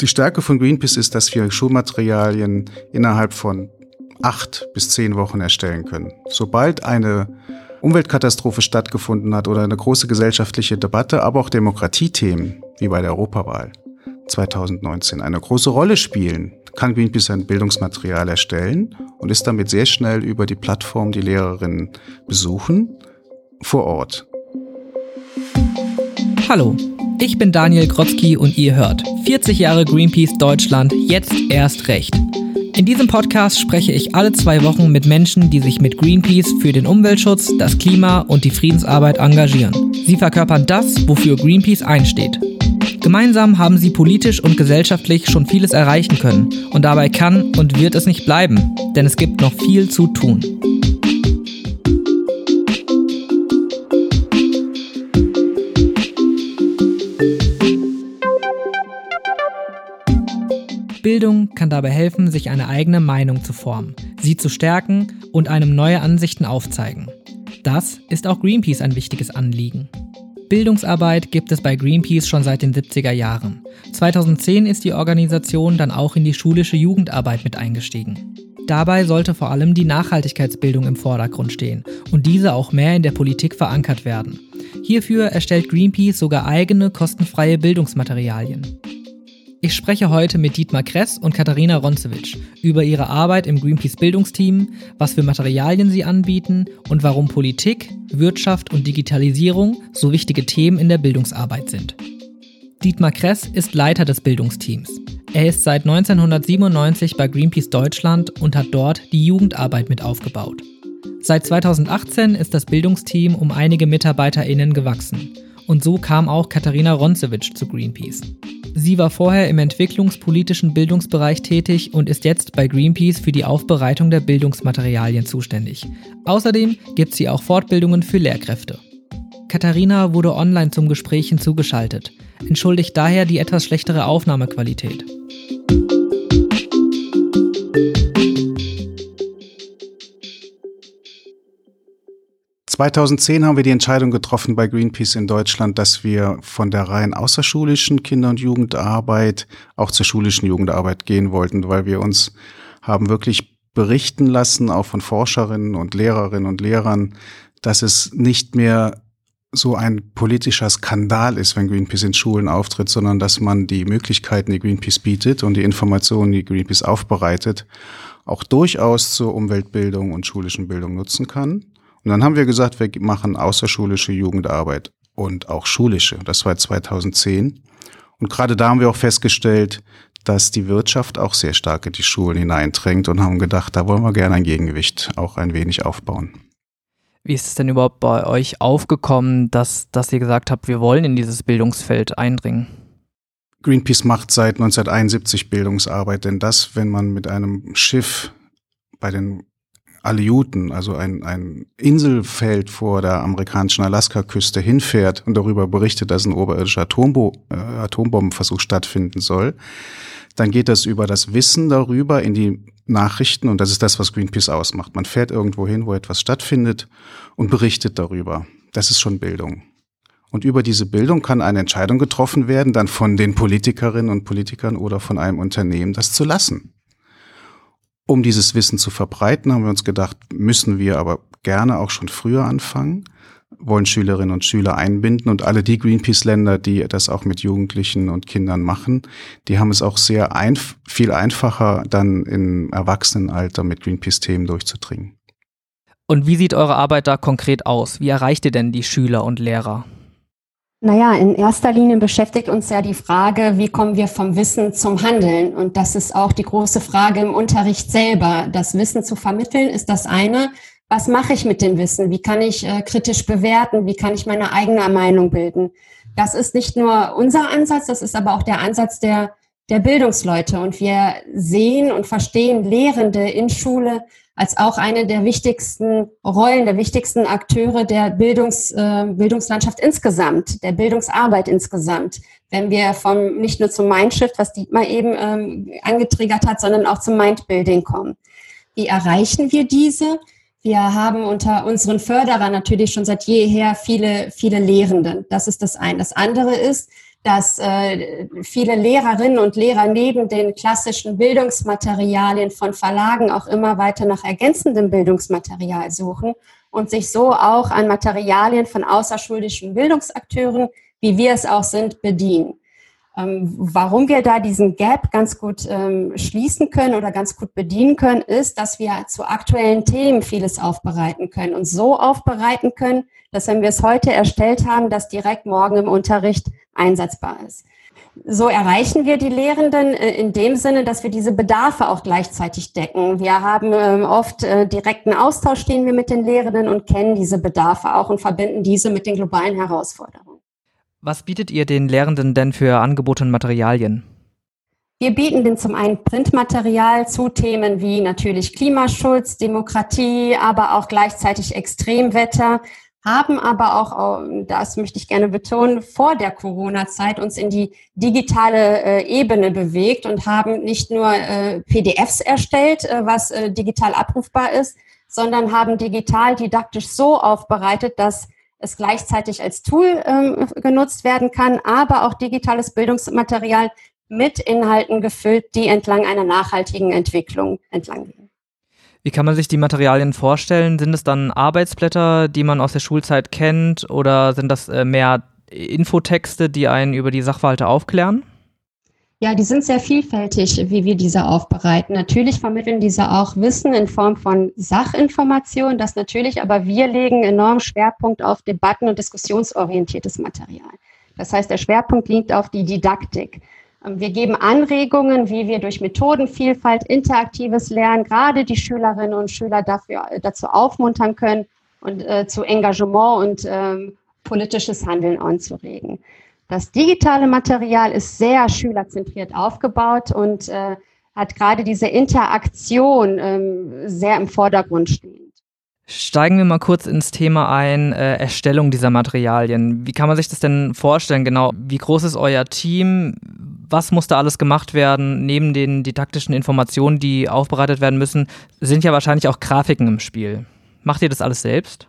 Die Stärke von Greenpeace ist, dass wir Schulmaterialien innerhalb von acht bis zehn Wochen erstellen können. Sobald eine Umweltkatastrophe stattgefunden hat oder eine große gesellschaftliche Debatte, aber auch Demokratiethemen, wie bei der Europawahl 2019, eine große Rolle spielen, kann Greenpeace ein Bildungsmaterial erstellen und ist damit sehr schnell über die Plattform, die Lehrerinnen besuchen, vor Ort. Hallo, ich bin Daniel Grotzky und ihr hört 40 Jahre Greenpeace Deutschland, jetzt erst recht. In diesem Podcast spreche ich alle zwei Wochen mit Menschen, die sich mit Greenpeace für den Umweltschutz, das Klima und die Friedensarbeit engagieren. Sie verkörpern das, wofür Greenpeace einsteht. Gemeinsam haben sie politisch und gesellschaftlich schon vieles erreichen können und dabei kann und wird es nicht bleiben, denn es gibt noch viel zu tun. Bildung kann dabei helfen, sich eine eigene Meinung zu formen, sie zu stärken und einem neue Ansichten aufzeigen. Das ist auch Greenpeace ein wichtiges Anliegen. Bildungsarbeit gibt es bei Greenpeace schon seit den 70er Jahren. 2010 ist die Organisation dann auch in die schulische Jugendarbeit mit eingestiegen. Dabei sollte vor allem die Nachhaltigkeitsbildung im Vordergrund stehen und diese auch mehr in der Politik verankert werden. Hierfür erstellt Greenpeace sogar eigene kostenfreie Bildungsmaterialien. Ich spreche heute mit Dietmar Kress und Katharina Ronzewitsch über ihre Arbeit im Greenpeace Bildungsteam, was für Materialien sie anbieten und warum Politik, Wirtschaft und Digitalisierung so wichtige Themen in der Bildungsarbeit sind. Dietmar Kress ist Leiter des Bildungsteams. Er ist seit 1997 bei Greenpeace Deutschland und hat dort die Jugendarbeit mit aufgebaut. Seit 2018 ist das Bildungsteam um einige MitarbeiterInnen gewachsen. Und so kam auch Katharina Ronzewitsch zu Greenpeace. Sie war vorher im entwicklungspolitischen Bildungsbereich tätig und ist jetzt bei Greenpeace für die Aufbereitung der Bildungsmaterialien zuständig. Außerdem gibt sie auch Fortbildungen für Lehrkräfte. Katharina wurde online zum Gespräch hinzugeschaltet, entschuldigt daher die etwas schlechtere Aufnahmequalität. 2010 haben wir die Entscheidung getroffen bei Greenpeace in Deutschland, dass wir von der rein außerschulischen Kinder- und Jugendarbeit auch zur schulischen Jugendarbeit gehen wollten, weil wir uns haben wirklich berichten lassen, auch von Forscherinnen und Lehrerinnen und Lehrern, dass es nicht mehr so ein politischer Skandal ist, wenn Greenpeace in Schulen auftritt, sondern dass man die Möglichkeiten, die Greenpeace bietet und die Informationen, die Greenpeace aufbereitet, auch durchaus zur Umweltbildung und schulischen Bildung nutzen kann. Und dann haben wir gesagt, wir machen außerschulische Jugendarbeit und auch schulische. Das war 2010. Und gerade da haben wir auch festgestellt, dass die Wirtschaft auch sehr stark in die Schulen hineindrängt und haben gedacht, da wollen wir gerne ein Gegengewicht auch ein wenig aufbauen. Wie ist es denn überhaupt bei euch aufgekommen, dass, dass ihr gesagt habt, wir wollen in dieses Bildungsfeld eindringen? Greenpeace macht seit 1971 Bildungsarbeit, denn das, wenn man mit einem Schiff bei den Aleuten, also ein, ein Inselfeld vor der amerikanischen Alaska-Küste hinfährt und darüber berichtet, dass ein oberirdischer Atombo äh, Atombombenversuch stattfinden soll, dann geht das über das Wissen darüber in die Nachrichten und das ist das, was Greenpeace ausmacht. Man fährt irgendwo hin, wo etwas stattfindet und berichtet darüber. Das ist schon Bildung. Und über diese Bildung kann eine Entscheidung getroffen werden, dann von den Politikerinnen und Politikern oder von einem Unternehmen, das zu lassen. Um dieses Wissen zu verbreiten, haben wir uns gedacht, müssen wir aber gerne auch schon früher anfangen, wollen Schülerinnen und Schüler einbinden und alle die Greenpeace-Länder, die das auch mit Jugendlichen und Kindern machen, die haben es auch sehr einf viel einfacher, dann im Erwachsenenalter mit Greenpeace-Themen durchzudringen. Und wie sieht eure Arbeit da konkret aus? Wie erreicht ihr denn die Schüler und Lehrer? Naja, in erster Linie beschäftigt uns ja die Frage, wie kommen wir vom Wissen zum Handeln? Und das ist auch die große Frage im Unterricht selber. Das Wissen zu vermitteln ist das eine. Was mache ich mit dem Wissen? Wie kann ich äh, kritisch bewerten? Wie kann ich meine eigene Meinung bilden? Das ist nicht nur unser Ansatz, das ist aber auch der Ansatz der, der Bildungsleute. Und wir sehen und verstehen Lehrende in Schule als auch eine der wichtigsten Rollen, der wichtigsten Akteure der Bildungs, äh, Bildungslandschaft insgesamt, der Bildungsarbeit insgesamt. Wenn wir vom nicht nur zum Mindshift, was Dietmar eben ähm, angetriggert hat, sondern auch zum Mindbuilding kommen. Wie erreichen wir diese? Wir haben unter unseren Förderern natürlich schon seit jeher viele, viele Lehrenden. Das ist das eine. Das andere ist, dass äh, viele Lehrerinnen und Lehrer neben den klassischen Bildungsmaterialien von Verlagen auch immer weiter nach ergänzendem Bildungsmaterial suchen und sich so auch an Materialien von außerschulischen Bildungsakteuren, wie wir es auch sind, bedienen. Ähm, warum wir da diesen Gap ganz gut ähm, schließen können oder ganz gut bedienen können, ist, dass wir zu aktuellen Themen vieles aufbereiten können und so aufbereiten können, dass wenn wir es heute erstellt haben, das direkt morgen im Unterricht einsetzbar ist. So erreichen wir die Lehrenden äh, in dem Sinne, dass wir diese Bedarfe auch gleichzeitig decken. Wir haben ähm, oft äh, direkten Austausch, stehen wir mit den Lehrenden und kennen diese Bedarfe auch und verbinden diese mit den globalen Herausforderungen. Was bietet ihr den Lehrenden denn für Angebote und Materialien? Wir bieten den zum einen Printmaterial zu Themen wie natürlich Klimaschutz, Demokratie, aber auch gleichzeitig Extremwetter, haben aber auch, das möchte ich gerne betonen, vor der Corona-Zeit uns in die digitale äh, Ebene bewegt und haben nicht nur äh, PDFs erstellt, äh, was digital abrufbar ist, sondern haben digital didaktisch so aufbereitet, dass es gleichzeitig als Tool ähm, genutzt werden kann, aber auch digitales Bildungsmaterial mit Inhalten gefüllt, die entlang einer nachhaltigen Entwicklung entlang gehen. Wie kann man sich die Materialien vorstellen? Sind es dann Arbeitsblätter, die man aus der Schulzeit kennt, oder sind das äh, mehr Infotexte, die einen über die Sachverhalte aufklären? Ja, die sind sehr vielfältig, wie wir diese aufbereiten. Natürlich vermitteln diese auch Wissen in Form von Sachinformation, das natürlich, aber wir legen enorm Schwerpunkt auf Debatten- und diskussionsorientiertes Material. Das heißt, der Schwerpunkt liegt auf die Didaktik. Ähm, wir geben Anregungen, wie wir durch Methodenvielfalt, interaktives Lernen gerade die Schülerinnen und Schüler dafür, äh, dazu aufmuntern können und äh, zu Engagement und ähm, politisches Handeln anzuregen. Das digitale Material ist sehr schülerzentriert aufgebaut und äh, hat gerade diese Interaktion ähm, sehr im Vordergrund stehend. Steigen wir mal kurz ins Thema ein, äh, Erstellung dieser Materialien. Wie kann man sich das denn vorstellen? Genau, wie groß ist euer Team? Was muss da alles gemacht werden? Neben den didaktischen Informationen, die aufbereitet werden müssen, sind ja wahrscheinlich auch Grafiken im Spiel. Macht ihr das alles selbst?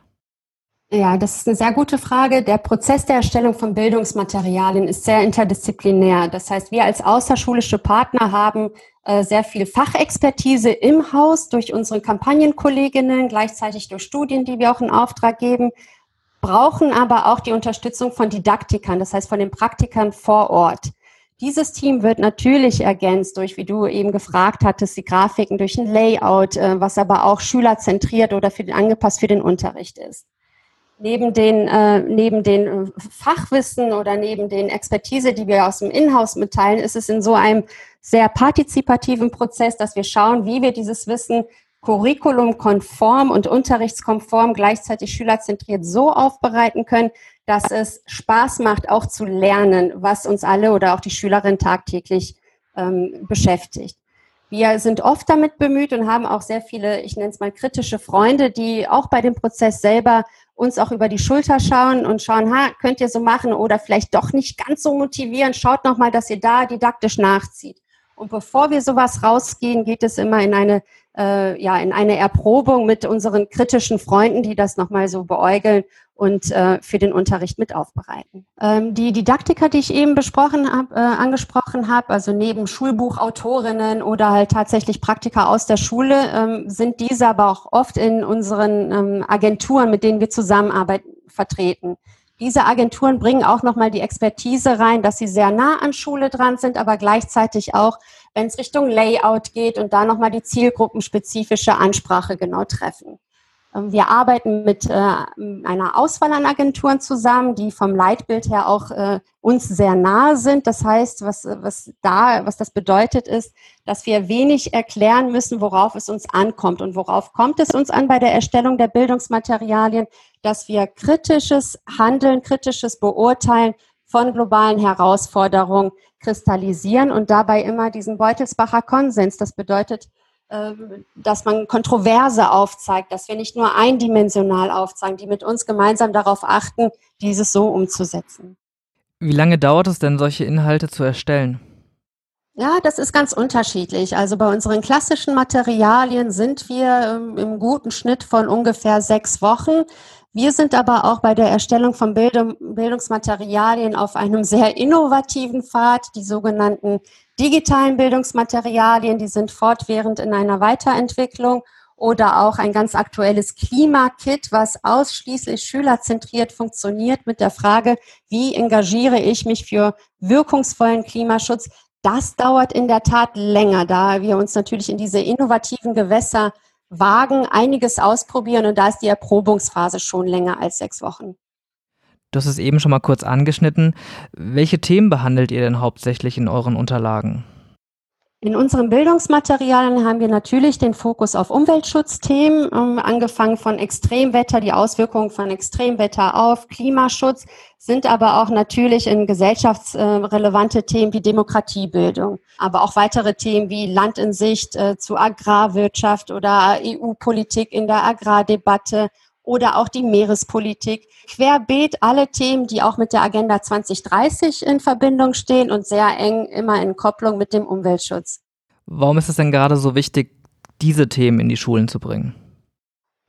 Ja, das ist eine sehr gute Frage. Der Prozess der Erstellung von Bildungsmaterialien ist sehr interdisziplinär. Das heißt, wir als außerschulische Partner haben äh, sehr viel Fachexpertise im Haus durch unsere Kampagnenkolleginnen, gleichzeitig durch Studien, die wir auch in Auftrag geben, brauchen aber auch die Unterstützung von Didaktikern, das heißt von den Praktikern vor Ort. Dieses Team wird natürlich ergänzt durch, wie du eben gefragt hattest, die Grafiken durch ein Layout, äh, was aber auch schülerzentriert oder für den, angepasst für den Unterricht ist. Neben den, äh, neben den äh, Fachwissen oder neben den Expertise, die wir aus dem Inhouse mitteilen, ist es in so einem sehr partizipativen Prozess, dass wir schauen, wie wir dieses Wissen curriculumkonform und unterrichtskonform gleichzeitig schülerzentriert so aufbereiten können, dass es Spaß macht, auch zu lernen, was uns alle oder auch die Schülerinnen tagtäglich ähm, beschäftigt. Wir sind oft damit bemüht und haben auch sehr viele, ich nenne es mal kritische Freunde, die auch bei dem Prozess selber uns auch über die Schulter schauen und schauen, ha, könnt ihr so machen oder vielleicht doch nicht ganz so motivieren. Schaut nochmal, dass ihr da didaktisch nachzieht. Und bevor wir sowas rausgehen, geht es immer in eine, äh, ja, in eine Erprobung mit unseren kritischen Freunden, die das nochmal so beäugeln und äh, für den Unterricht mit aufbereiten. Ähm, die Didaktiker, die ich eben besprochen hab, äh, angesprochen habe, also neben Schulbuchautorinnen oder halt tatsächlich Praktiker aus der Schule, ähm, sind diese aber auch oft in unseren ähm, Agenturen, mit denen wir zusammenarbeiten, vertreten. Diese Agenturen bringen auch nochmal die Expertise rein, dass sie sehr nah an Schule dran sind, aber gleichzeitig auch, wenn es Richtung Layout geht und da nochmal die zielgruppenspezifische Ansprache genau treffen. Ähm, wir arbeiten mit äh, einer Auswahl an Agenturen zusammen, die vom Leitbild her auch äh, uns sehr nahe sind. Das heißt, was, was da, was das bedeutet, ist, dass wir wenig erklären müssen, worauf es uns ankommt. Und worauf kommt es uns an bei der Erstellung der Bildungsmaterialien? Dass wir kritisches Handeln, kritisches Beurteilen von globalen Herausforderungen kristallisieren und dabei immer diesen Beutelsbacher Konsens. Das bedeutet, ähm, dass man Kontroverse aufzeigt, dass wir nicht nur eindimensional aufzeigen, die mit uns gemeinsam darauf achten, dieses so umzusetzen. Wie lange dauert es denn, solche Inhalte zu erstellen? Ja, das ist ganz unterschiedlich. Also bei unseren klassischen Materialien sind wir ähm, im guten Schnitt von ungefähr sechs Wochen. Wir sind aber auch bei der Erstellung von Bildung, Bildungsmaterialien auf einem sehr innovativen Pfad, die sogenannten digitalen Bildungsmaterialien, die sind fortwährend in einer Weiterentwicklung oder auch ein ganz aktuelles Klimakit, was ausschließlich schülerzentriert funktioniert mit der Frage, wie engagiere ich mich für wirkungsvollen Klimaschutz. Das dauert in der Tat länger, da wir uns natürlich in diese innovativen Gewässer wagen, einiges ausprobieren und da ist die Erprobungsphase schon länger als sechs Wochen. Du hast es eben schon mal kurz angeschnitten. Welche Themen behandelt ihr denn hauptsächlich in euren Unterlagen? In unseren Bildungsmaterialien haben wir natürlich den Fokus auf Umweltschutzthemen, ähm, angefangen von Extremwetter, die Auswirkungen von Extremwetter auf Klimaschutz, sind aber auch natürlich in gesellschaftsrelevante Themen wie Demokratiebildung, aber auch weitere Themen wie Land in Sicht äh, zu Agrarwirtschaft oder EU-Politik in der Agrardebatte oder auch die Meerespolitik. Querbeet alle Themen, die auch mit der Agenda 2030 in Verbindung stehen und sehr eng immer in Kopplung mit dem Umweltschutz. Warum ist es denn gerade so wichtig, diese Themen in die Schulen zu bringen?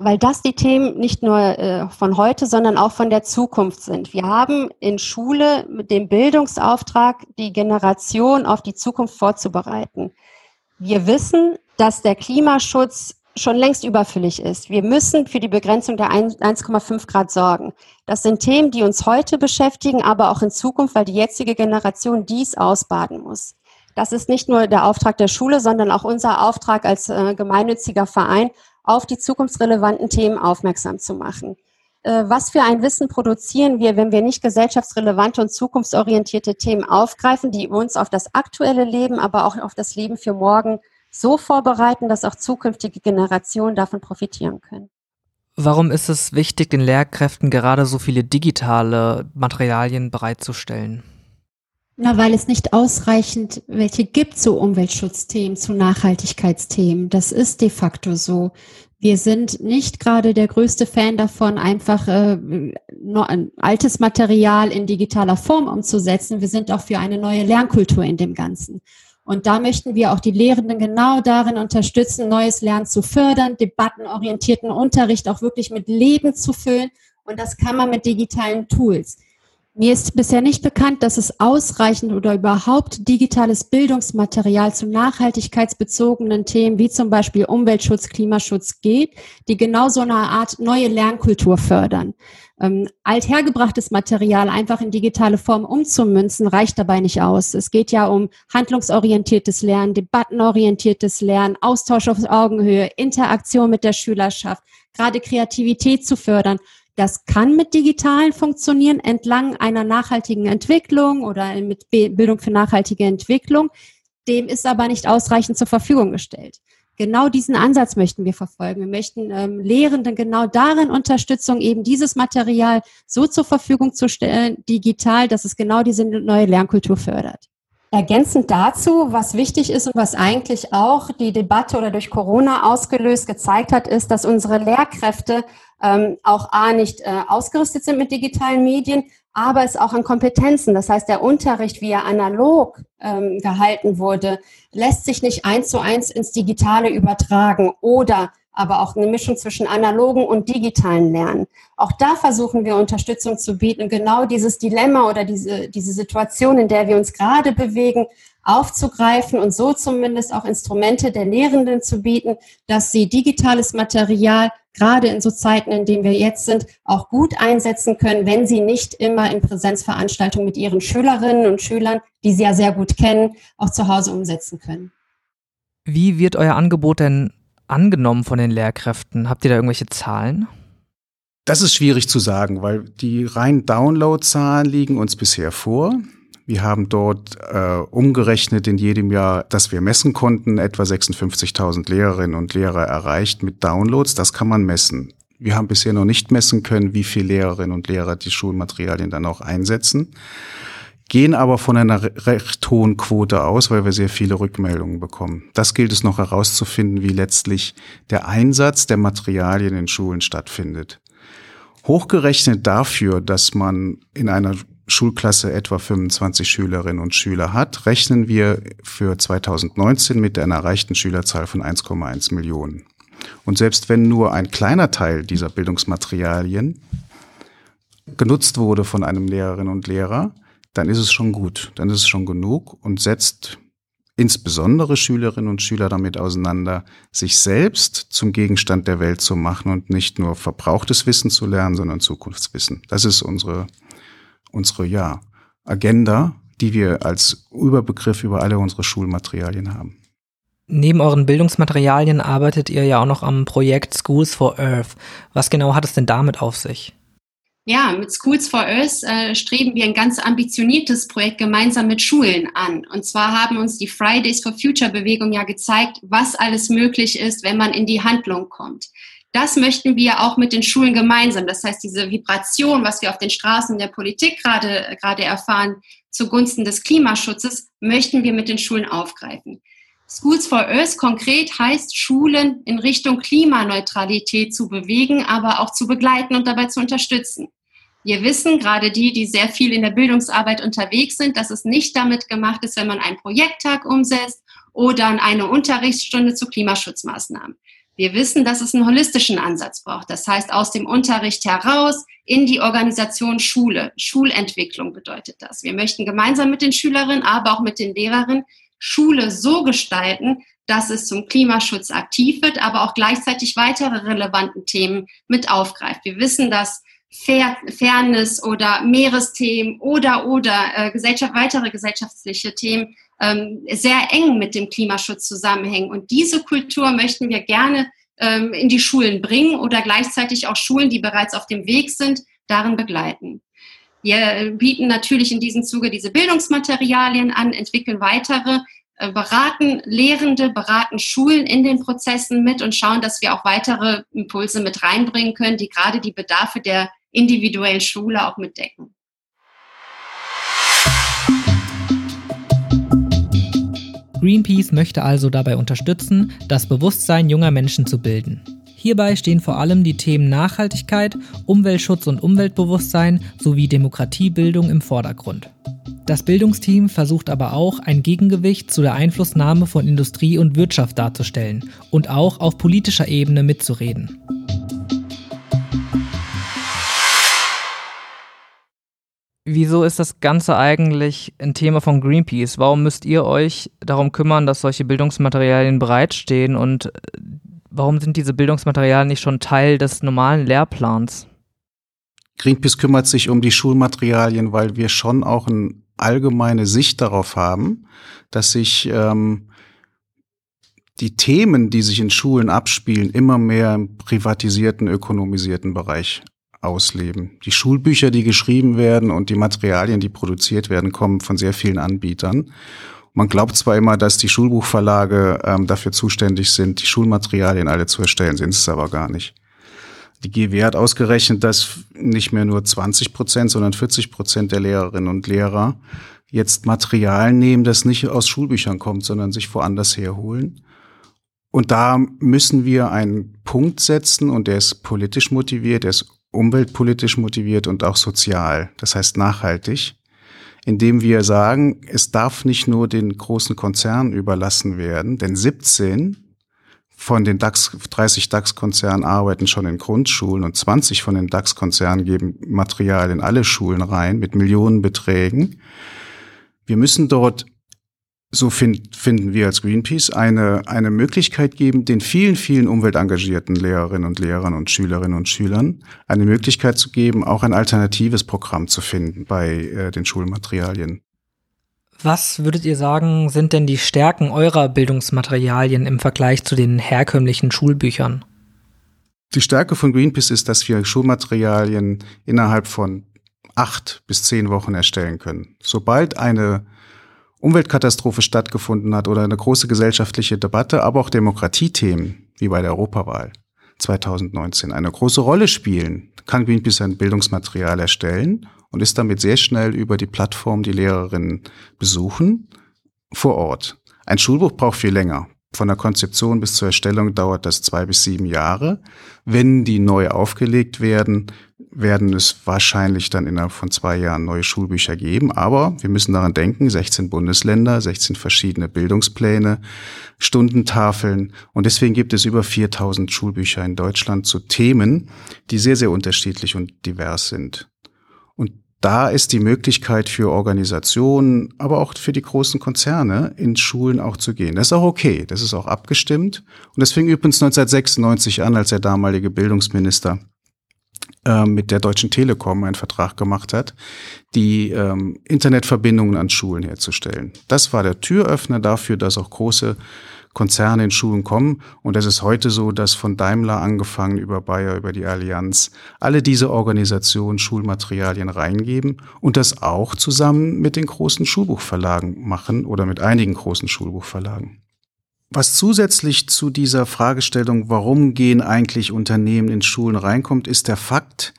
Weil das die Themen nicht nur äh, von heute, sondern auch von der Zukunft sind. Wir haben in Schule mit dem Bildungsauftrag, die Generation auf die Zukunft vorzubereiten. Wir wissen, dass der Klimaschutz schon längst überfüllig ist. Wir müssen für die Begrenzung der 1,5 Grad sorgen. Das sind Themen, die uns heute beschäftigen, aber auch in Zukunft, weil die jetzige Generation dies ausbaden muss. Das ist nicht nur der Auftrag der Schule, sondern auch unser Auftrag als äh, gemeinnütziger Verein, auf die zukunftsrelevanten Themen aufmerksam zu machen. Äh, was für ein Wissen produzieren wir, wenn wir nicht gesellschaftsrelevante und zukunftsorientierte Themen aufgreifen, die uns auf das aktuelle Leben, aber auch auf das Leben für morgen so vorbereiten, dass auch zukünftige Generationen davon profitieren können. Warum ist es wichtig, den Lehrkräften gerade so viele digitale Materialien bereitzustellen? Na, weil es nicht ausreichend welche gibt zu Umweltschutzthemen, zu Nachhaltigkeitsthemen. Das ist de facto so. Wir sind nicht gerade der größte Fan davon, einfach äh, nur ein altes Material in digitaler Form umzusetzen. Wir sind auch für eine neue Lernkultur in dem Ganzen. Und da möchten wir auch die Lehrenden genau darin unterstützen, neues Lernen zu fördern, debattenorientierten Unterricht auch wirklich mit Leben zu füllen. Und das kann man mit digitalen Tools. Mir ist bisher nicht bekannt, dass es ausreichend oder überhaupt digitales Bildungsmaterial zu nachhaltigkeitsbezogenen Themen wie zum Beispiel Umweltschutz, Klimaschutz geht, die genau so eine Art neue Lernkultur fördern. Ähm, althergebrachtes Material einfach in digitale Form umzumünzen, reicht dabei nicht aus. Es geht ja um handlungsorientiertes Lernen, debattenorientiertes Lernen, Austausch auf Augenhöhe, Interaktion mit der Schülerschaft, gerade Kreativität zu fördern. Das kann mit digitalen funktionieren entlang einer nachhaltigen Entwicklung oder mit Bildung für nachhaltige Entwicklung. Dem ist aber nicht ausreichend zur Verfügung gestellt genau diesen Ansatz möchten wir verfolgen. Wir möchten ähm, Lehrenden genau darin Unterstützung, eben dieses Material so zur Verfügung zu stellen, digital, dass es genau diese neue Lernkultur fördert. Ergänzend dazu, was wichtig ist und was eigentlich auch die Debatte oder durch Corona ausgelöst gezeigt hat, ist, dass unsere Lehrkräfte ähm, auch A nicht äh, ausgerüstet sind mit digitalen Medien, aber es auch an Kompetenzen. Das heißt, der Unterricht, wie er analog ähm, gehalten wurde, lässt sich nicht eins zu eins ins Digitale übertragen oder aber auch eine Mischung zwischen analogen und digitalen Lernen. Auch da versuchen wir Unterstützung zu bieten, genau dieses Dilemma oder diese, diese Situation, in der wir uns gerade bewegen, aufzugreifen und so zumindest auch Instrumente der Lehrenden zu bieten, dass sie digitales Material gerade in so Zeiten, in denen wir jetzt sind, auch gut einsetzen können, wenn sie nicht immer in Präsenzveranstaltungen mit ihren Schülerinnen und Schülern, die sie ja sehr gut kennen, auch zu Hause umsetzen können. Wie wird euer Angebot denn angenommen von den Lehrkräften? Habt ihr da irgendwelche Zahlen? Das ist schwierig zu sagen, weil die reinen Downloadzahlen liegen uns bisher vor. Wir haben dort äh, umgerechnet in jedem Jahr, dass wir messen konnten, etwa 56.000 Lehrerinnen und Lehrer erreicht mit Downloads. Das kann man messen. Wir haben bisher noch nicht messen können, wie viele Lehrerinnen und Lehrer die Schulmaterialien dann auch einsetzen, gehen aber von einer recht hohen Quote aus, weil wir sehr viele Rückmeldungen bekommen. Das gilt es noch herauszufinden, wie letztlich der Einsatz der Materialien in Schulen stattfindet. Hochgerechnet dafür, dass man in einer Schulklasse etwa 25 Schülerinnen und Schüler hat, rechnen wir für 2019 mit einer erreichten Schülerzahl von 1,1 Millionen. Und selbst wenn nur ein kleiner Teil dieser Bildungsmaterialien genutzt wurde von einem Lehrerinnen und Lehrer, dann ist es schon gut, dann ist es schon genug und setzt insbesondere Schülerinnen und Schüler damit auseinander, sich selbst zum Gegenstand der Welt zu machen und nicht nur verbrauchtes Wissen zu lernen, sondern Zukunftswissen. Das ist unsere, unsere, ja, Agenda, die wir als Überbegriff über alle unsere Schulmaterialien haben. Neben euren Bildungsmaterialien arbeitet ihr ja auch noch am Projekt Schools for Earth. Was genau hat es denn damit auf sich? Ja, mit Schools for Earth äh, streben wir ein ganz ambitioniertes Projekt gemeinsam mit Schulen an. Und zwar haben uns die Fridays for Future Bewegung ja gezeigt, was alles möglich ist, wenn man in die Handlung kommt. Das möchten wir auch mit den Schulen gemeinsam. Das heißt, diese Vibration, was wir auf den Straßen der Politik gerade, gerade erfahren, zugunsten des Klimaschutzes, möchten wir mit den Schulen aufgreifen. Schools for Earth konkret heißt, Schulen in Richtung Klimaneutralität zu bewegen, aber auch zu begleiten und dabei zu unterstützen. Wir wissen, gerade die, die sehr viel in der Bildungsarbeit unterwegs sind, dass es nicht damit gemacht ist, wenn man einen Projekttag umsetzt oder eine Unterrichtsstunde zu Klimaschutzmaßnahmen. Wir wissen, dass es einen holistischen Ansatz braucht. Das heißt, aus dem Unterricht heraus in die Organisation Schule. Schulentwicklung bedeutet das. Wir möchten gemeinsam mit den Schülerinnen, aber auch mit den Lehrerinnen Schule so gestalten, dass es zum Klimaschutz aktiv wird, aber auch gleichzeitig weitere relevanten Themen mit aufgreift. Wir wissen, dass Fair, Fairness oder Meeresthemen oder oder äh, Gesellschaft, weitere gesellschaftliche Themen ähm, sehr eng mit dem Klimaschutz zusammenhängen. Und diese Kultur möchten wir gerne ähm, in die Schulen bringen oder gleichzeitig auch Schulen, die bereits auf dem Weg sind, darin begleiten. Wir bieten natürlich in diesem Zuge diese Bildungsmaterialien an, entwickeln weitere, äh, beraten Lehrende, beraten Schulen in den Prozessen mit und schauen, dass wir auch weitere Impulse mit reinbringen können, die gerade die Bedarfe der individuellen Schule auch mitdecken. Greenpeace möchte also dabei unterstützen, das Bewusstsein junger Menschen zu bilden. Hierbei stehen vor allem die Themen Nachhaltigkeit, Umweltschutz und Umweltbewusstsein sowie Demokratiebildung im Vordergrund. Das Bildungsteam versucht aber auch, ein Gegengewicht zu der Einflussnahme von Industrie und Wirtschaft darzustellen und auch auf politischer Ebene mitzureden. Wieso ist das Ganze eigentlich ein Thema von Greenpeace? Warum müsst ihr euch darum kümmern, dass solche Bildungsmaterialien bereitstehen und äh, warum sind diese Bildungsmaterialien nicht schon Teil des normalen Lehrplans? Greenpeace kümmert sich um die Schulmaterialien, weil wir schon auch eine allgemeine Sicht darauf haben, dass sich ähm, die Themen, die sich in Schulen abspielen, immer mehr im privatisierten, ökonomisierten Bereich ausleben. Die Schulbücher, die geschrieben werden und die Materialien, die produziert werden, kommen von sehr vielen Anbietern. Man glaubt zwar immer, dass die Schulbuchverlage ähm, dafür zuständig sind, die Schulmaterialien alle zu erstellen, sind es aber gar nicht. Die GW hat ausgerechnet, dass nicht mehr nur 20 Prozent, sondern 40 Prozent der Lehrerinnen und Lehrer jetzt Material nehmen, das nicht aus Schulbüchern kommt, sondern sich woanders herholen. Und da müssen wir einen Punkt setzen und der ist politisch motiviert, der ist umweltpolitisch motiviert und auch sozial, das heißt nachhaltig, indem wir sagen, es darf nicht nur den großen Konzernen überlassen werden, denn 17 von den DAX, 30 DAX-Konzernen arbeiten schon in Grundschulen und 20 von den DAX-Konzernen geben Material in alle Schulen rein mit Millionenbeträgen. Wir müssen dort so find, finden wir als Greenpeace, eine, eine Möglichkeit geben, den vielen, vielen umweltengagierten Lehrerinnen und Lehrern und Schülerinnen und Schülern eine Möglichkeit zu geben, auch ein alternatives Programm zu finden bei äh, den Schulmaterialien. Was würdet ihr sagen, sind denn die Stärken eurer Bildungsmaterialien im Vergleich zu den herkömmlichen Schulbüchern? Die Stärke von Greenpeace ist, dass wir Schulmaterialien innerhalb von acht bis zehn Wochen erstellen können. Sobald eine Umweltkatastrophe stattgefunden hat oder eine große gesellschaftliche Debatte, aber auch Demokratiethemen, wie bei der Europawahl 2019, eine große Rolle spielen, kann Greenpeace ein Bildungsmaterial erstellen und ist damit sehr schnell über die Plattform, die Lehrerinnen besuchen, vor Ort. Ein Schulbuch braucht viel länger. Von der Konzeption bis zur Erstellung dauert das zwei bis sieben Jahre. Wenn die neu aufgelegt werden, werden es wahrscheinlich dann innerhalb von zwei Jahren neue Schulbücher geben. Aber wir müssen daran denken, 16 Bundesländer, 16 verschiedene Bildungspläne, Stundentafeln. Und deswegen gibt es über 4000 Schulbücher in Deutschland zu Themen, die sehr, sehr unterschiedlich und divers sind. Und da ist die Möglichkeit für Organisationen, aber auch für die großen Konzerne in Schulen auch zu gehen. Das ist auch okay, das ist auch abgestimmt. Und das fing übrigens 1996 an, als der damalige Bildungsminister äh, mit der Deutschen Telekom einen Vertrag gemacht hat, die ähm, Internetverbindungen an Schulen herzustellen. Das war der Türöffner dafür, dass auch große Konzerne in Schulen kommen. Und es ist heute so, dass von Daimler angefangen über Bayer, über die Allianz, alle diese Organisationen Schulmaterialien reingeben und das auch zusammen mit den großen Schulbuchverlagen machen oder mit einigen großen Schulbuchverlagen. Was zusätzlich zu dieser Fragestellung, warum gehen eigentlich Unternehmen in Schulen reinkommt, ist der Fakt,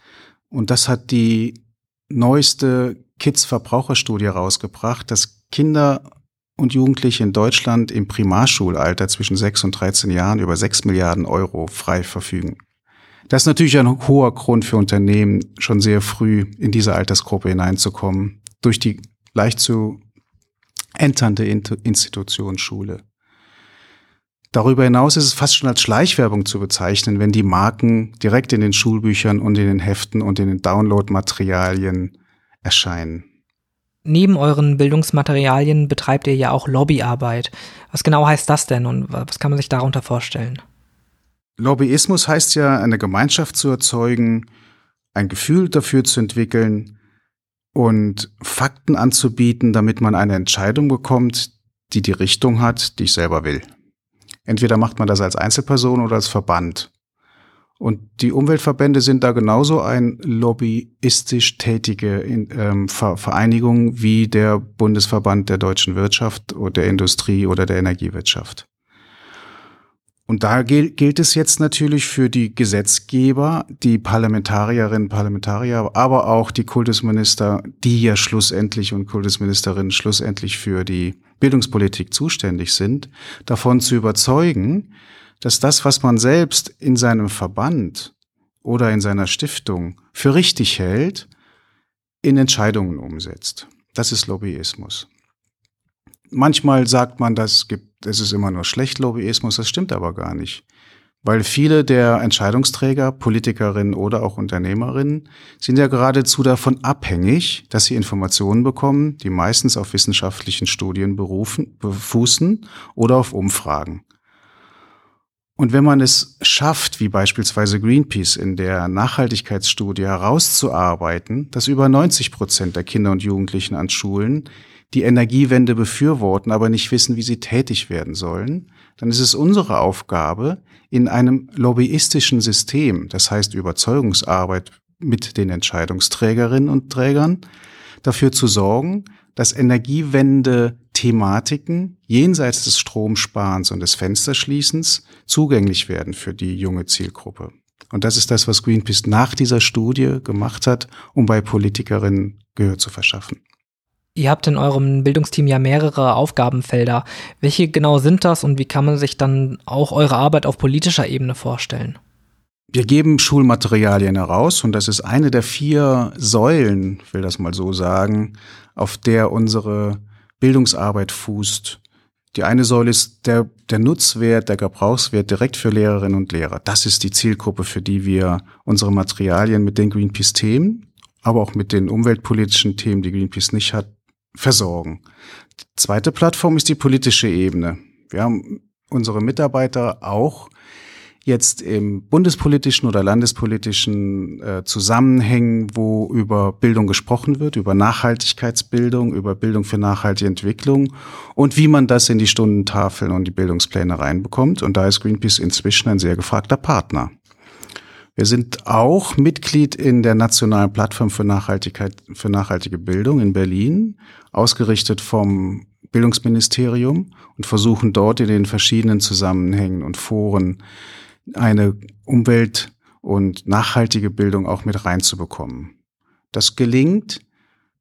und das hat die neueste Kids-Verbraucherstudie rausgebracht, dass Kinder und Jugendliche in Deutschland im Primarschulalter zwischen 6 und 13 Jahren über 6 Milliarden Euro frei verfügen. Das ist natürlich ein hoher Grund für Unternehmen, schon sehr früh in diese Altersgruppe hineinzukommen, durch die leicht zu enternde Institution Schule. Darüber hinaus ist es fast schon als Schleichwerbung zu bezeichnen, wenn die Marken direkt in den Schulbüchern und in den Heften und in den Downloadmaterialien erscheinen. Neben euren Bildungsmaterialien betreibt ihr ja auch Lobbyarbeit. Was genau heißt das denn und was kann man sich darunter vorstellen? Lobbyismus heißt ja, eine Gemeinschaft zu erzeugen, ein Gefühl dafür zu entwickeln und Fakten anzubieten, damit man eine Entscheidung bekommt, die die Richtung hat, die ich selber will. Entweder macht man das als Einzelperson oder als Verband. Und die Umweltverbände sind da genauso ein lobbyistisch tätige ähm, Vereinigung wie der Bundesverband der deutschen Wirtschaft oder der Industrie oder der Energiewirtschaft. Und da gilt es jetzt natürlich für die Gesetzgeber, die Parlamentarierinnen, Parlamentarier, aber auch die Kultusminister, die ja schlussendlich und Kultusministerinnen schlussendlich für die Bildungspolitik zuständig sind, davon zu überzeugen, dass das, was man selbst in seinem Verband oder in seiner Stiftung für richtig hält, in Entscheidungen umsetzt. Das ist Lobbyismus. Manchmal sagt man, das gibt, es ist immer nur schlecht Lobbyismus, das stimmt aber gar nicht. Weil viele der Entscheidungsträger, Politikerinnen oder auch Unternehmerinnen sind ja geradezu davon abhängig, dass sie Informationen bekommen, die meistens auf wissenschaftlichen Studien berufen, befußen oder auf Umfragen. Und wenn man es schafft, wie beispielsweise Greenpeace in der Nachhaltigkeitsstudie herauszuarbeiten, dass über 90 Prozent der Kinder und Jugendlichen an Schulen die Energiewende befürworten, aber nicht wissen, wie sie tätig werden sollen, dann ist es unsere Aufgabe, in einem lobbyistischen System, das heißt Überzeugungsarbeit mit den Entscheidungsträgerinnen und Trägern, dafür zu sorgen, dass Energiewende-Thematiken jenseits des Stromsparens und des Fensterschließens zugänglich werden für die junge Zielgruppe. Und das ist das, was Greenpeace nach dieser Studie gemacht hat, um bei Politikerinnen Gehör zu verschaffen. Ihr habt in eurem Bildungsteam ja mehrere Aufgabenfelder. Welche genau sind das und wie kann man sich dann auch eure Arbeit auf politischer Ebene vorstellen? Wir geben Schulmaterialien heraus und das ist eine der vier Säulen, will das mal so sagen, auf der unsere Bildungsarbeit fußt. Die eine Säule ist der, der Nutzwert, der Gebrauchswert direkt für Lehrerinnen und Lehrer. Das ist die Zielgruppe, für die wir unsere Materialien mit den Greenpeace-Themen, aber auch mit den umweltpolitischen Themen, die Greenpeace nicht hat, versorgen. Die zweite Plattform ist die politische Ebene. Wir haben unsere Mitarbeiter auch jetzt im bundespolitischen oder landespolitischen äh, Zusammenhängen, wo über Bildung gesprochen wird, über Nachhaltigkeitsbildung, über Bildung für nachhaltige Entwicklung und wie man das in die Stundentafeln und die Bildungspläne reinbekommt. Und da ist Greenpeace inzwischen ein sehr gefragter Partner. Wir sind auch Mitglied in der Nationalen Plattform für Nachhaltigkeit, für nachhaltige Bildung in Berlin, ausgerichtet vom Bildungsministerium und versuchen dort in den verschiedenen Zusammenhängen und Foren eine Umwelt- und nachhaltige Bildung auch mit reinzubekommen. Das gelingt,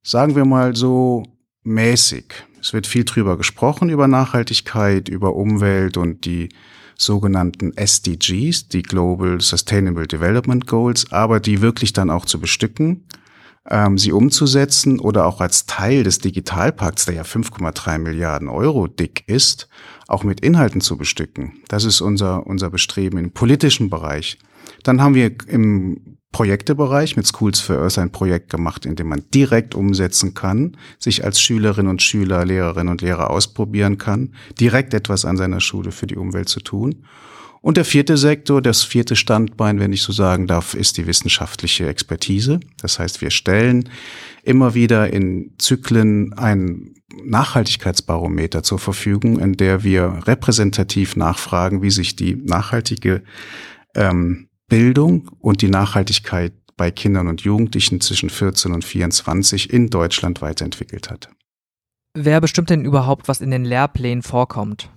sagen wir mal so, mäßig. Es wird viel drüber gesprochen, über Nachhaltigkeit, über Umwelt und die sogenannten SDGs, die Global Sustainable Development Goals, aber die wirklich dann auch zu bestücken, ähm, sie umzusetzen oder auch als Teil des Digitalpakts, der ja 5,3 Milliarden Euro dick ist, auch mit Inhalten zu bestücken. Das ist unser, unser Bestreben im politischen Bereich. Dann haben wir im Projektebereich mit Schools for Earth ein Projekt gemacht, in dem man direkt umsetzen kann, sich als Schülerin und Schüler, Lehrerin und Lehrer ausprobieren kann, direkt etwas an seiner Schule für die Umwelt zu tun. Und der vierte Sektor, das vierte Standbein, wenn ich so sagen darf, ist die wissenschaftliche Expertise. Das heißt, wir stellen immer wieder in Zyklen ein Nachhaltigkeitsbarometer zur Verfügung, in der wir repräsentativ nachfragen, wie sich die nachhaltige ähm, Bildung und die Nachhaltigkeit bei Kindern und Jugendlichen zwischen 14 und 24 in Deutschland weiterentwickelt hat. Wer bestimmt denn überhaupt, was in den Lehrplänen vorkommt?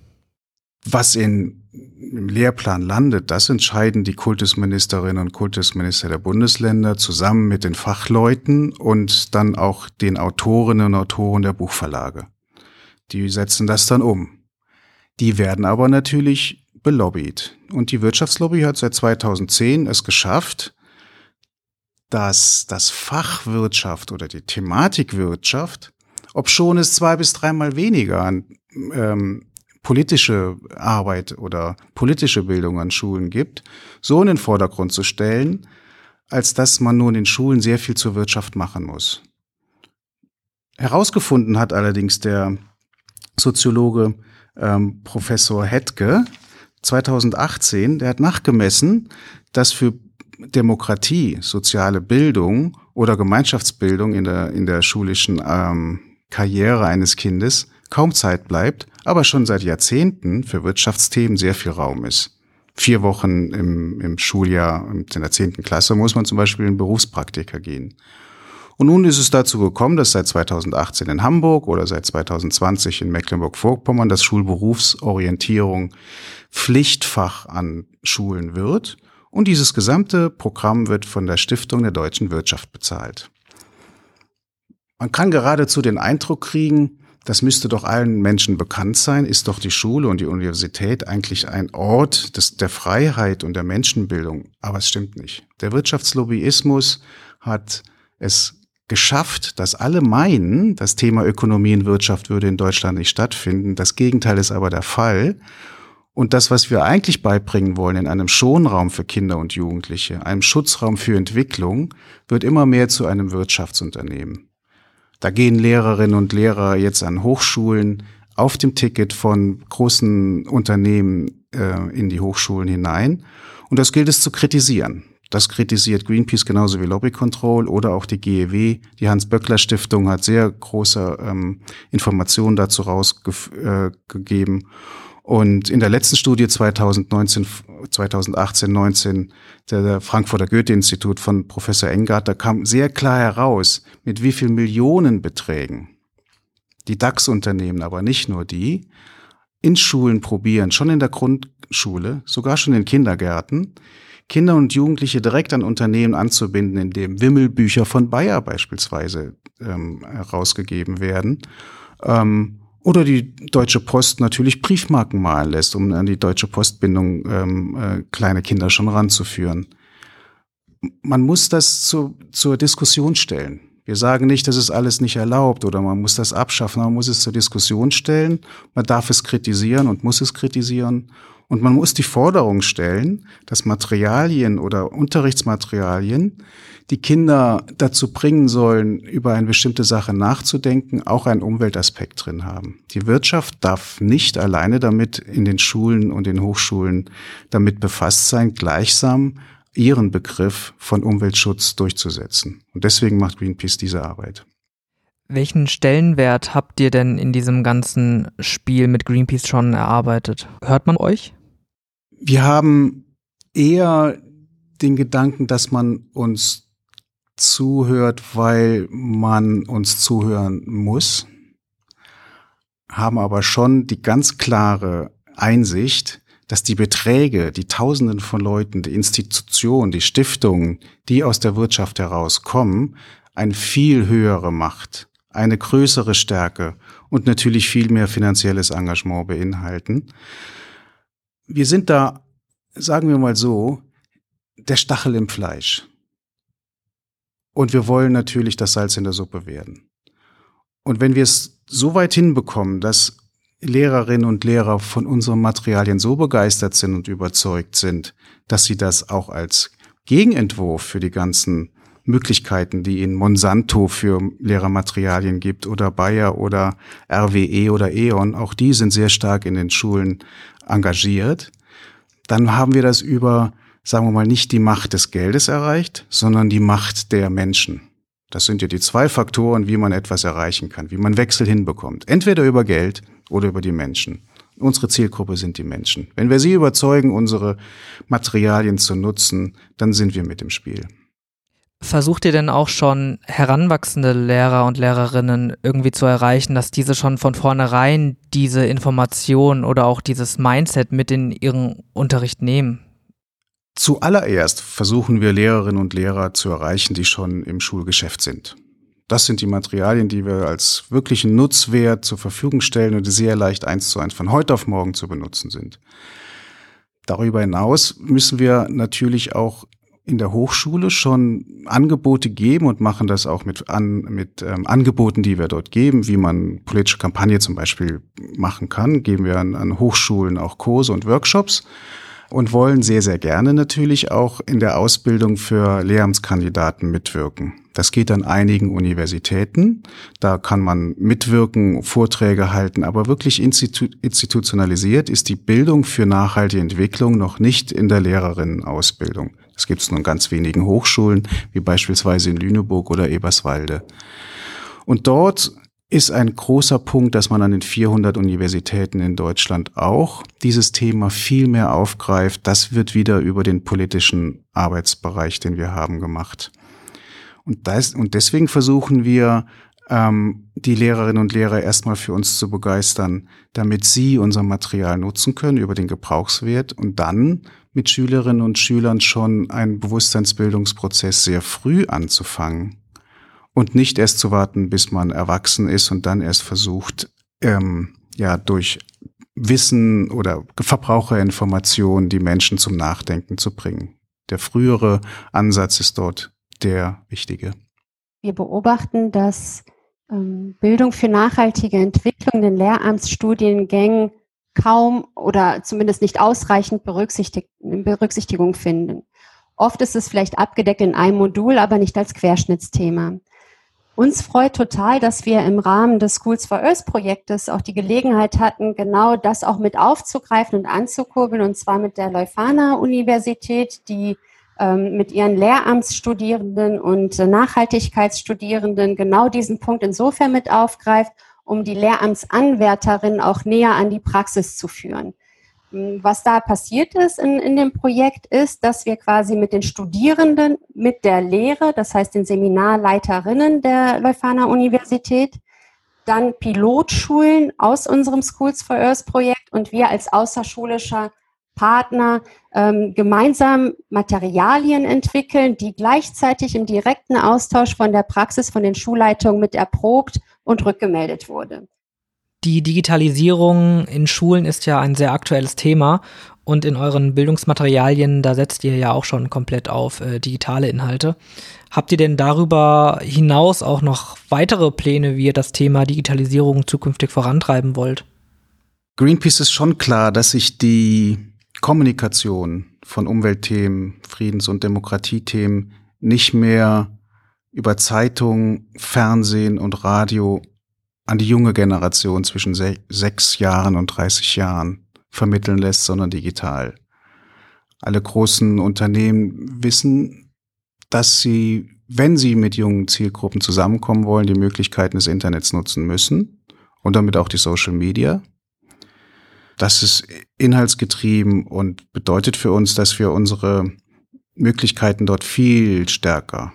Was in, im Lehrplan landet, das entscheiden die Kultusministerinnen und Kultusminister der Bundesländer zusammen mit den Fachleuten und dann auch den Autorinnen und Autoren der Buchverlage. Die setzen das dann um. Die werden aber natürlich belobbyt. Und die Wirtschaftslobby hat seit 2010 es geschafft, dass das Fach Wirtschaft oder die Thematik Wirtschaft, ob schon es zwei bis dreimal weniger an ähm, politische Arbeit oder politische Bildung an Schulen gibt, so in den Vordergrund zu stellen, als dass man nur in den Schulen sehr viel zur Wirtschaft machen muss. Herausgefunden hat allerdings der Soziologe ähm, Professor Hetke 2018, der hat nachgemessen, dass für Demokratie, soziale Bildung oder Gemeinschaftsbildung in der, in der schulischen ähm, Karriere eines Kindes kaum Zeit bleibt, aber schon seit Jahrzehnten für Wirtschaftsthemen sehr viel Raum ist. Vier Wochen im, im Schuljahr in der zehnten Klasse muss man zum Beispiel in Berufspraktika gehen. Und nun ist es dazu gekommen, dass seit 2018 in Hamburg oder seit 2020 in Mecklenburg-Vorpommern das Schulberufsorientierung Pflichtfach an Schulen wird. Und dieses gesamte Programm wird von der Stiftung der deutschen Wirtschaft bezahlt. Man kann geradezu den Eindruck kriegen, das müsste doch allen Menschen bekannt sein, ist doch die Schule und die Universität eigentlich ein Ort des, der Freiheit und der Menschenbildung. Aber es stimmt nicht. Der Wirtschaftslobbyismus hat es geschafft, dass alle meinen, das Thema Ökonomie und Wirtschaft würde in Deutschland nicht stattfinden. Das Gegenteil ist aber der Fall. Und das, was wir eigentlich beibringen wollen in einem Schonraum für Kinder und Jugendliche, einem Schutzraum für Entwicklung, wird immer mehr zu einem Wirtschaftsunternehmen. Da gehen Lehrerinnen und Lehrer jetzt an Hochschulen auf dem Ticket von großen Unternehmen äh, in die Hochschulen hinein. Und das gilt es zu kritisieren. Das kritisiert Greenpeace genauso wie Lobby Control oder auch die GEW. Die Hans-Böckler-Stiftung hat sehr große ähm, Informationen dazu rausgegeben. Äh, und in der letzten Studie 2019, 2018, 19 der Frankfurter Goethe-Institut von Professor Engard, da kam sehr klar heraus, mit wie viel Millionenbeträgen die DAX-Unternehmen, aber nicht nur die, in Schulen probieren, schon in der Grundschule, sogar schon in Kindergärten, Kinder und Jugendliche direkt an Unternehmen anzubinden, in dem Wimmelbücher von Bayer beispielsweise ähm, herausgegeben werden. Ähm, oder die Deutsche Post natürlich Briefmarken malen lässt, um an die Deutsche Postbindung ähm, äh, kleine Kinder schon ranzuführen. Man muss das zu, zur Diskussion stellen. Wir sagen nicht, das ist alles nicht erlaubt oder man muss das abschaffen, man muss es zur Diskussion stellen, man darf es kritisieren und muss es kritisieren und man muss die Forderung stellen, dass Materialien oder Unterrichtsmaterialien die Kinder dazu bringen sollen, über eine bestimmte Sache nachzudenken, auch einen Umweltaspekt drin haben. Die Wirtschaft darf nicht alleine damit in den Schulen und den Hochschulen damit befasst sein, gleichsam ihren Begriff von Umweltschutz durchzusetzen. Und deswegen macht Greenpeace diese Arbeit. Welchen Stellenwert habt ihr denn in diesem ganzen Spiel mit Greenpeace schon erarbeitet? Hört man euch? Wir haben eher den Gedanken, dass man uns zuhört, weil man uns zuhören muss, haben aber schon die ganz klare Einsicht, dass die Beträge, die Tausenden von Leuten, die Institutionen, die Stiftungen, die aus der Wirtschaft herauskommen, eine viel höhere Macht, eine größere Stärke und natürlich viel mehr finanzielles Engagement beinhalten. Wir sind da, sagen wir mal so, der Stachel im Fleisch. Und wir wollen natürlich das Salz in der Suppe werden. Und wenn wir es so weit hinbekommen, dass Lehrerinnen und Lehrer von unseren Materialien so begeistert sind und überzeugt sind, dass sie das auch als Gegenentwurf für die ganzen Möglichkeiten, die in Monsanto für Lehrermaterialien gibt oder Bayer oder RWE oder E.ON, auch die sind sehr stark in den Schulen engagiert, dann haben wir das über, sagen wir mal, nicht die Macht des Geldes erreicht, sondern die Macht der Menschen. Das sind ja die zwei Faktoren, wie man etwas erreichen kann, wie man Wechsel hinbekommt. Entweder über Geld oder über die Menschen. Unsere Zielgruppe sind die Menschen. Wenn wir sie überzeugen, unsere Materialien zu nutzen, dann sind wir mit im Spiel. Versucht ihr denn auch schon heranwachsende Lehrer und Lehrerinnen irgendwie zu erreichen, dass diese schon von vornherein diese Information oder auch dieses Mindset mit in ihren Unterricht nehmen? Zuallererst versuchen wir Lehrerinnen und Lehrer zu erreichen, die schon im Schulgeschäft sind. Das sind die Materialien, die wir als wirklichen Nutzwert zur Verfügung stellen und die sehr leicht eins zu eins von heute auf morgen zu benutzen sind. Darüber hinaus müssen wir natürlich auch in der Hochschule schon Angebote geben und machen das auch mit, an, mit ähm, Angeboten, die wir dort geben, wie man politische Kampagne zum Beispiel machen kann. Geben wir an, an Hochschulen auch Kurse und Workshops und wollen sehr, sehr gerne natürlich auch in der Ausbildung für Lehramtskandidaten mitwirken. Das geht an einigen Universitäten. Da kann man mitwirken, Vorträge halten, aber wirklich institu institutionalisiert ist die Bildung für nachhaltige Entwicklung noch nicht in der Lehrerinnenausbildung. Das gibt es nur in ganz wenigen Hochschulen, wie beispielsweise in Lüneburg oder Eberswalde. Und dort ist ein großer Punkt, dass man an den 400 Universitäten in Deutschland auch dieses Thema viel mehr aufgreift. Das wird wieder über den politischen Arbeitsbereich, den wir haben, gemacht. Und, das, und deswegen versuchen wir, ähm, die Lehrerinnen und Lehrer erstmal für uns zu begeistern, damit sie unser Material nutzen können über den Gebrauchswert und dann mit Schülerinnen und Schülern schon einen Bewusstseinsbildungsprozess sehr früh anzufangen und nicht erst zu warten, bis man erwachsen ist und dann erst versucht, ähm, ja, durch Wissen oder Verbraucherinformation die Menschen zum Nachdenken zu bringen. Der frühere Ansatz ist dort der wichtige. Wir beobachten, dass ähm, Bildung für nachhaltige Entwicklung in Lehramtsstudiengängen kaum oder zumindest nicht ausreichend Berücksichtig Berücksichtigung finden. Oft ist es vielleicht abgedeckt in einem Modul, aber nicht als Querschnittsthema. Uns freut total, dass wir im Rahmen des Schools for Earth Projektes auch die Gelegenheit hatten, genau das auch mit aufzugreifen und anzukurbeln, und zwar mit der Leuphana Universität, die ähm, mit ihren Lehramtsstudierenden und Nachhaltigkeitsstudierenden genau diesen Punkt insofern mit aufgreift, um die Lehramtsanwärterinnen auch näher an die Praxis zu führen. Was da passiert ist in, in dem Projekt ist, dass wir quasi mit den Studierenden, mit der Lehre, das heißt den Seminarleiterinnen der Leuphana Universität, dann Pilotschulen aus unserem Schools for Earth Projekt und wir als außerschulischer Partner ähm, gemeinsam Materialien entwickeln, die gleichzeitig im direkten Austausch von der Praxis von den Schulleitungen mit erprobt und rückgemeldet wurde. Die Digitalisierung in Schulen ist ja ein sehr aktuelles Thema und in euren Bildungsmaterialien, da setzt ihr ja auch schon komplett auf äh, digitale Inhalte. Habt ihr denn darüber hinaus auch noch weitere Pläne, wie ihr das Thema Digitalisierung zukünftig vorantreiben wollt? Greenpeace ist schon klar, dass sich die Kommunikation von Umweltthemen, Friedens- und Demokratiethemen nicht mehr über Zeitung, Fernsehen und Radio an die junge Generation zwischen se sechs Jahren und 30 Jahren vermitteln lässt, sondern digital. Alle großen Unternehmen wissen, dass sie, wenn sie mit jungen Zielgruppen zusammenkommen wollen, die Möglichkeiten des Internets nutzen müssen und damit auch die Social Media. Das ist inhaltsgetrieben und bedeutet für uns, dass wir unsere Möglichkeiten dort viel stärker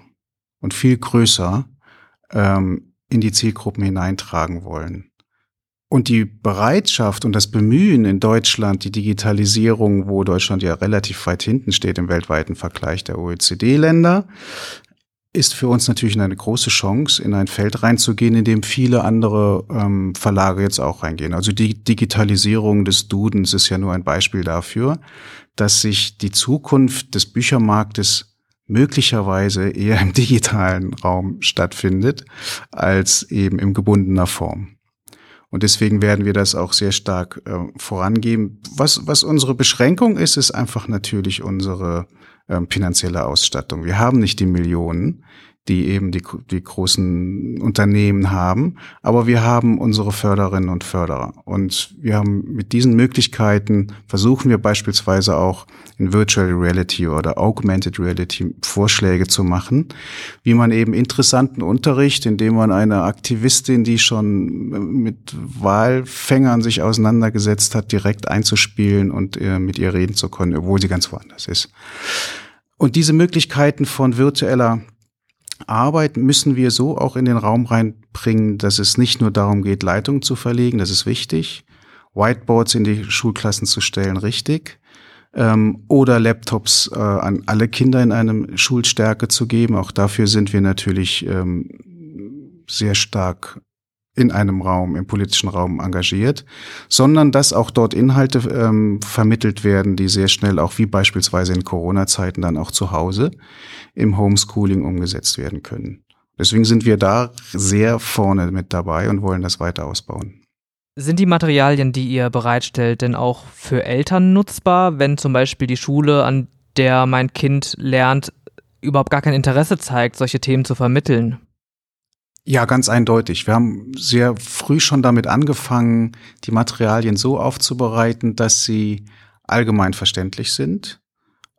und viel größer ähm, in die Zielgruppen hineintragen wollen. Und die Bereitschaft und das Bemühen in Deutschland, die Digitalisierung, wo Deutschland ja relativ weit hinten steht im weltweiten Vergleich der OECD-Länder, ist für uns natürlich eine große Chance, in ein Feld reinzugehen, in dem viele andere ähm, Verlage jetzt auch reingehen. Also die Digitalisierung des Dudens ist ja nur ein Beispiel dafür, dass sich die Zukunft des Büchermarktes möglicherweise eher im digitalen Raum stattfindet als eben im gebundener Form. Und deswegen werden wir das auch sehr stark äh, vorangeben. Was, was unsere Beschränkung ist, ist einfach natürlich unsere ähm, finanzielle Ausstattung. Wir haben nicht die Millionen, die eben die, die großen Unternehmen haben. Aber wir haben unsere Förderinnen und Förderer. Und wir haben mit diesen Möglichkeiten versuchen wir beispielsweise auch in Virtual Reality oder Augmented Reality Vorschläge zu machen, wie man eben interessanten Unterricht, indem man eine Aktivistin, die schon mit Wahlfängern sich auseinandergesetzt hat, direkt einzuspielen und äh, mit ihr reden zu können, obwohl sie ganz woanders ist. Und diese Möglichkeiten von virtueller Arbeit müssen wir so auch in den Raum reinbringen, dass es nicht nur darum geht, Leitungen zu verlegen, das ist wichtig, Whiteboards in die Schulklassen zu stellen, richtig, ähm, oder Laptops äh, an alle Kinder in einem Schulstärke zu geben. Auch dafür sind wir natürlich ähm, sehr stark in einem Raum, im politischen Raum engagiert, sondern dass auch dort Inhalte ähm, vermittelt werden, die sehr schnell auch wie beispielsweise in Corona-Zeiten dann auch zu Hause im Homeschooling umgesetzt werden können. Deswegen sind wir da sehr vorne mit dabei und wollen das weiter ausbauen. Sind die Materialien, die ihr bereitstellt, denn auch für Eltern nutzbar, wenn zum Beispiel die Schule, an der mein Kind lernt, überhaupt gar kein Interesse zeigt, solche Themen zu vermitteln? Ja, ganz eindeutig. Wir haben sehr früh schon damit angefangen, die Materialien so aufzubereiten, dass sie allgemein verständlich sind.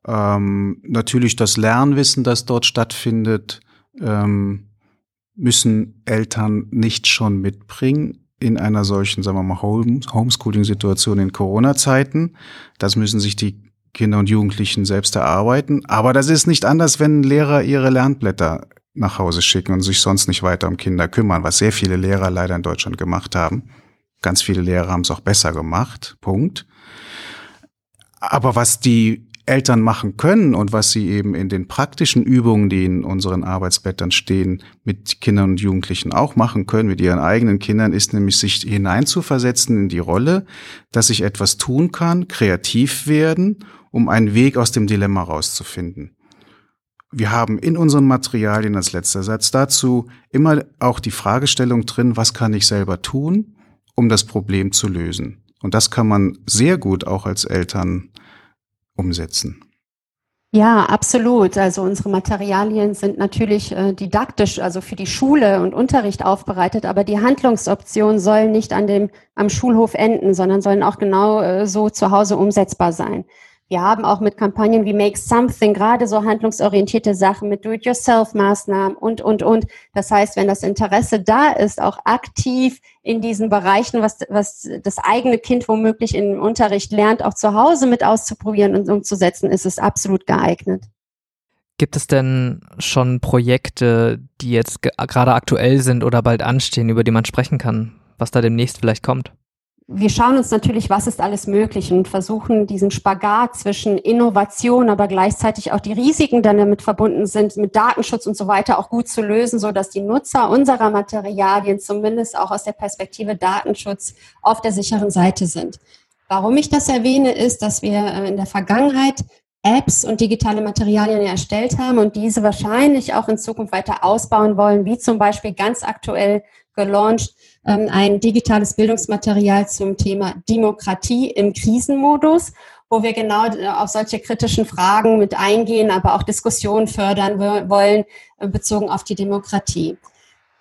Ähm, natürlich das Lernwissen, das dort stattfindet, ähm, müssen Eltern nicht schon mitbringen in einer solchen, sagen wir mal, Homeschooling-Situation in Corona-Zeiten. Das müssen sich die Kinder und Jugendlichen selbst erarbeiten. Aber das ist nicht anders, wenn Lehrer ihre Lernblätter nach Hause schicken und sich sonst nicht weiter um Kinder kümmern, was sehr viele Lehrer leider in Deutschland gemacht haben. Ganz viele Lehrer haben es auch besser gemacht. Punkt. Aber was die Eltern machen können und was sie eben in den praktischen Übungen, die in unseren Arbeitsblättern stehen, mit Kindern und Jugendlichen auch machen können, mit ihren eigenen Kindern, ist nämlich sich hineinzuversetzen in die Rolle, dass ich etwas tun kann, kreativ werden, um einen Weg aus dem Dilemma rauszufinden. Wir haben in unseren Materialien als letzter Satz dazu immer auch die Fragestellung drin, was kann ich selber tun, um das Problem zu lösen. Und das kann man sehr gut auch als Eltern umsetzen. Ja, absolut. Also unsere Materialien sind natürlich äh, didaktisch, also für die Schule und Unterricht aufbereitet, aber die Handlungsoptionen sollen nicht an dem, am Schulhof enden, sondern sollen auch genau äh, so zu Hause umsetzbar sein. Wir haben auch mit Kampagnen wie Make Something gerade so handlungsorientierte Sachen mit Do-it-yourself-Maßnahmen und, und, und. Das heißt, wenn das Interesse da ist, auch aktiv in diesen Bereichen, was, was das eigene Kind womöglich im Unterricht lernt, auch zu Hause mit auszuprobieren und umzusetzen, ist es absolut geeignet. Gibt es denn schon Projekte, die jetzt gerade aktuell sind oder bald anstehen, über die man sprechen kann, was da demnächst vielleicht kommt? Wir schauen uns natürlich, was ist alles möglich und versuchen diesen Spagat zwischen Innovation, aber gleichzeitig auch die Risiken, die damit verbunden sind, mit Datenschutz und so weiter auch gut zu lösen, so dass die Nutzer unserer Materialien zumindest auch aus der Perspektive Datenschutz auf der sicheren Seite sind. Warum ich das erwähne, ist, dass wir äh, in der Vergangenheit Apps und digitale Materialien erstellt haben und diese wahrscheinlich auch in Zukunft weiter ausbauen wollen, wie zum Beispiel ganz aktuell gelauncht ein digitales Bildungsmaterial zum Thema Demokratie im Krisenmodus, wo wir genau äh, auf solche kritischen Fragen mit eingehen, aber auch Diskussionen fördern wollen, äh, bezogen auf die Demokratie.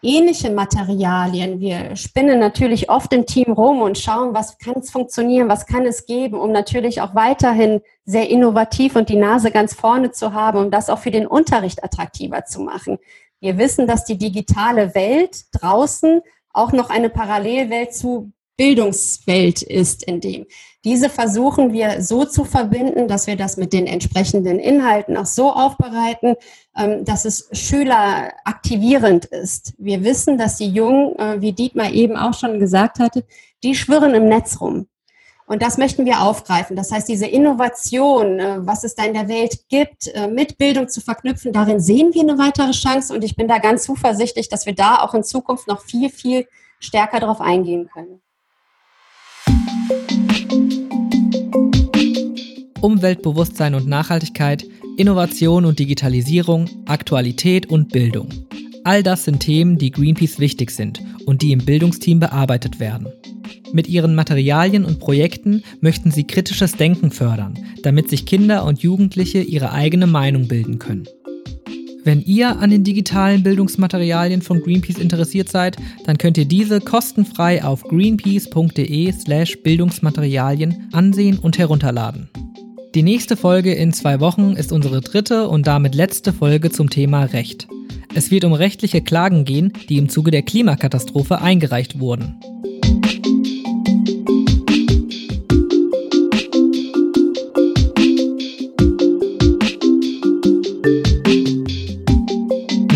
Ähnliche Materialien, wir spinnen natürlich oft im Team rum und schauen, was kann es funktionieren, was kann es geben, um natürlich auch weiterhin sehr innovativ und die Nase ganz vorne zu haben, um das auch für den Unterricht attraktiver zu machen. Wir wissen, dass die digitale Welt draußen auch noch eine Parallelwelt zu Bildungswelt ist, in dem. Diese versuchen wir so zu verbinden, dass wir das mit den entsprechenden Inhalten auch so aufbereiten, ähm, dass es Schüler aktivierend ist. Wir wissen, dass die Jungen, äh, wie Dietmar eben auch schon gesagt hatte, die schwirren im Netz rum. Und das möchten wir aufgreifen. Das heißt, diese Innovation, äh, was es da in der Welt gibt, äh, mit Bildung zu verknüpfen, darin sehen wir eine weitere Chance. Und ich bin da ganz zuversichtlich, dass wir da auch in Zukunft noch viel, viel stärker darauf eingehen können. Umweltbewusstsein und Nachhaltigkeit, Innovation und Digitalisierung, Aktualität und Bildung. All das sind Themen, die Greenpeace wichtig sind und die im Bildungsteam bearbeitet werden. Mit ihren Materialien und Projekten möchten sie kritisches Denken fördern, damit sich Kinder und Jugendliche ihre eigene Meinung bilden können. Wenn ihr an den digitalen Bildungsmaterialien von Greenpeace interessiert seid, dann könnt ihr diese kostenfrei auf greenpeace.de/slash Bildungsmaterialien ansehen und herunterladen. Die nächste Folge in zwei Wochen ist unsere dritte und damit letzte Folge zum Thema Recht. Es wird um rechtliche Klagen gehen, die im Zuge der Klimakatastrophe eingereicht wurden.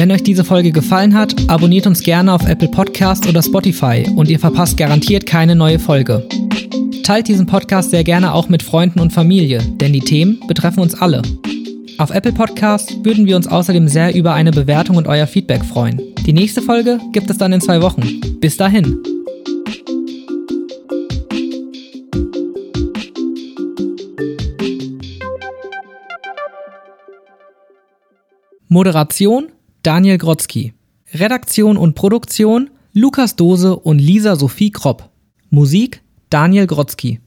Wenn euch diese Folge gefallen hat, abonniert uns gerne auf Apple Podcast oder Spotify und ihr verpasst garantiert keine neue Folge. Teilt diesen Podcast sehr gerne auch mit Freunden und Familie, denn die Themen betreffen uns alle. Auf Apple Podcast würden wir uns außerdem sehr über eine Bewertung und euer Feedback freuen. Die nächste Folge gibt es dann in zwei Wochen. Bis dahin. Moderation Daniel Grotzky. Redaktion und Produktion Lukas Dose und Lisa Sophie Kropp. Musik Daniel Grotzky.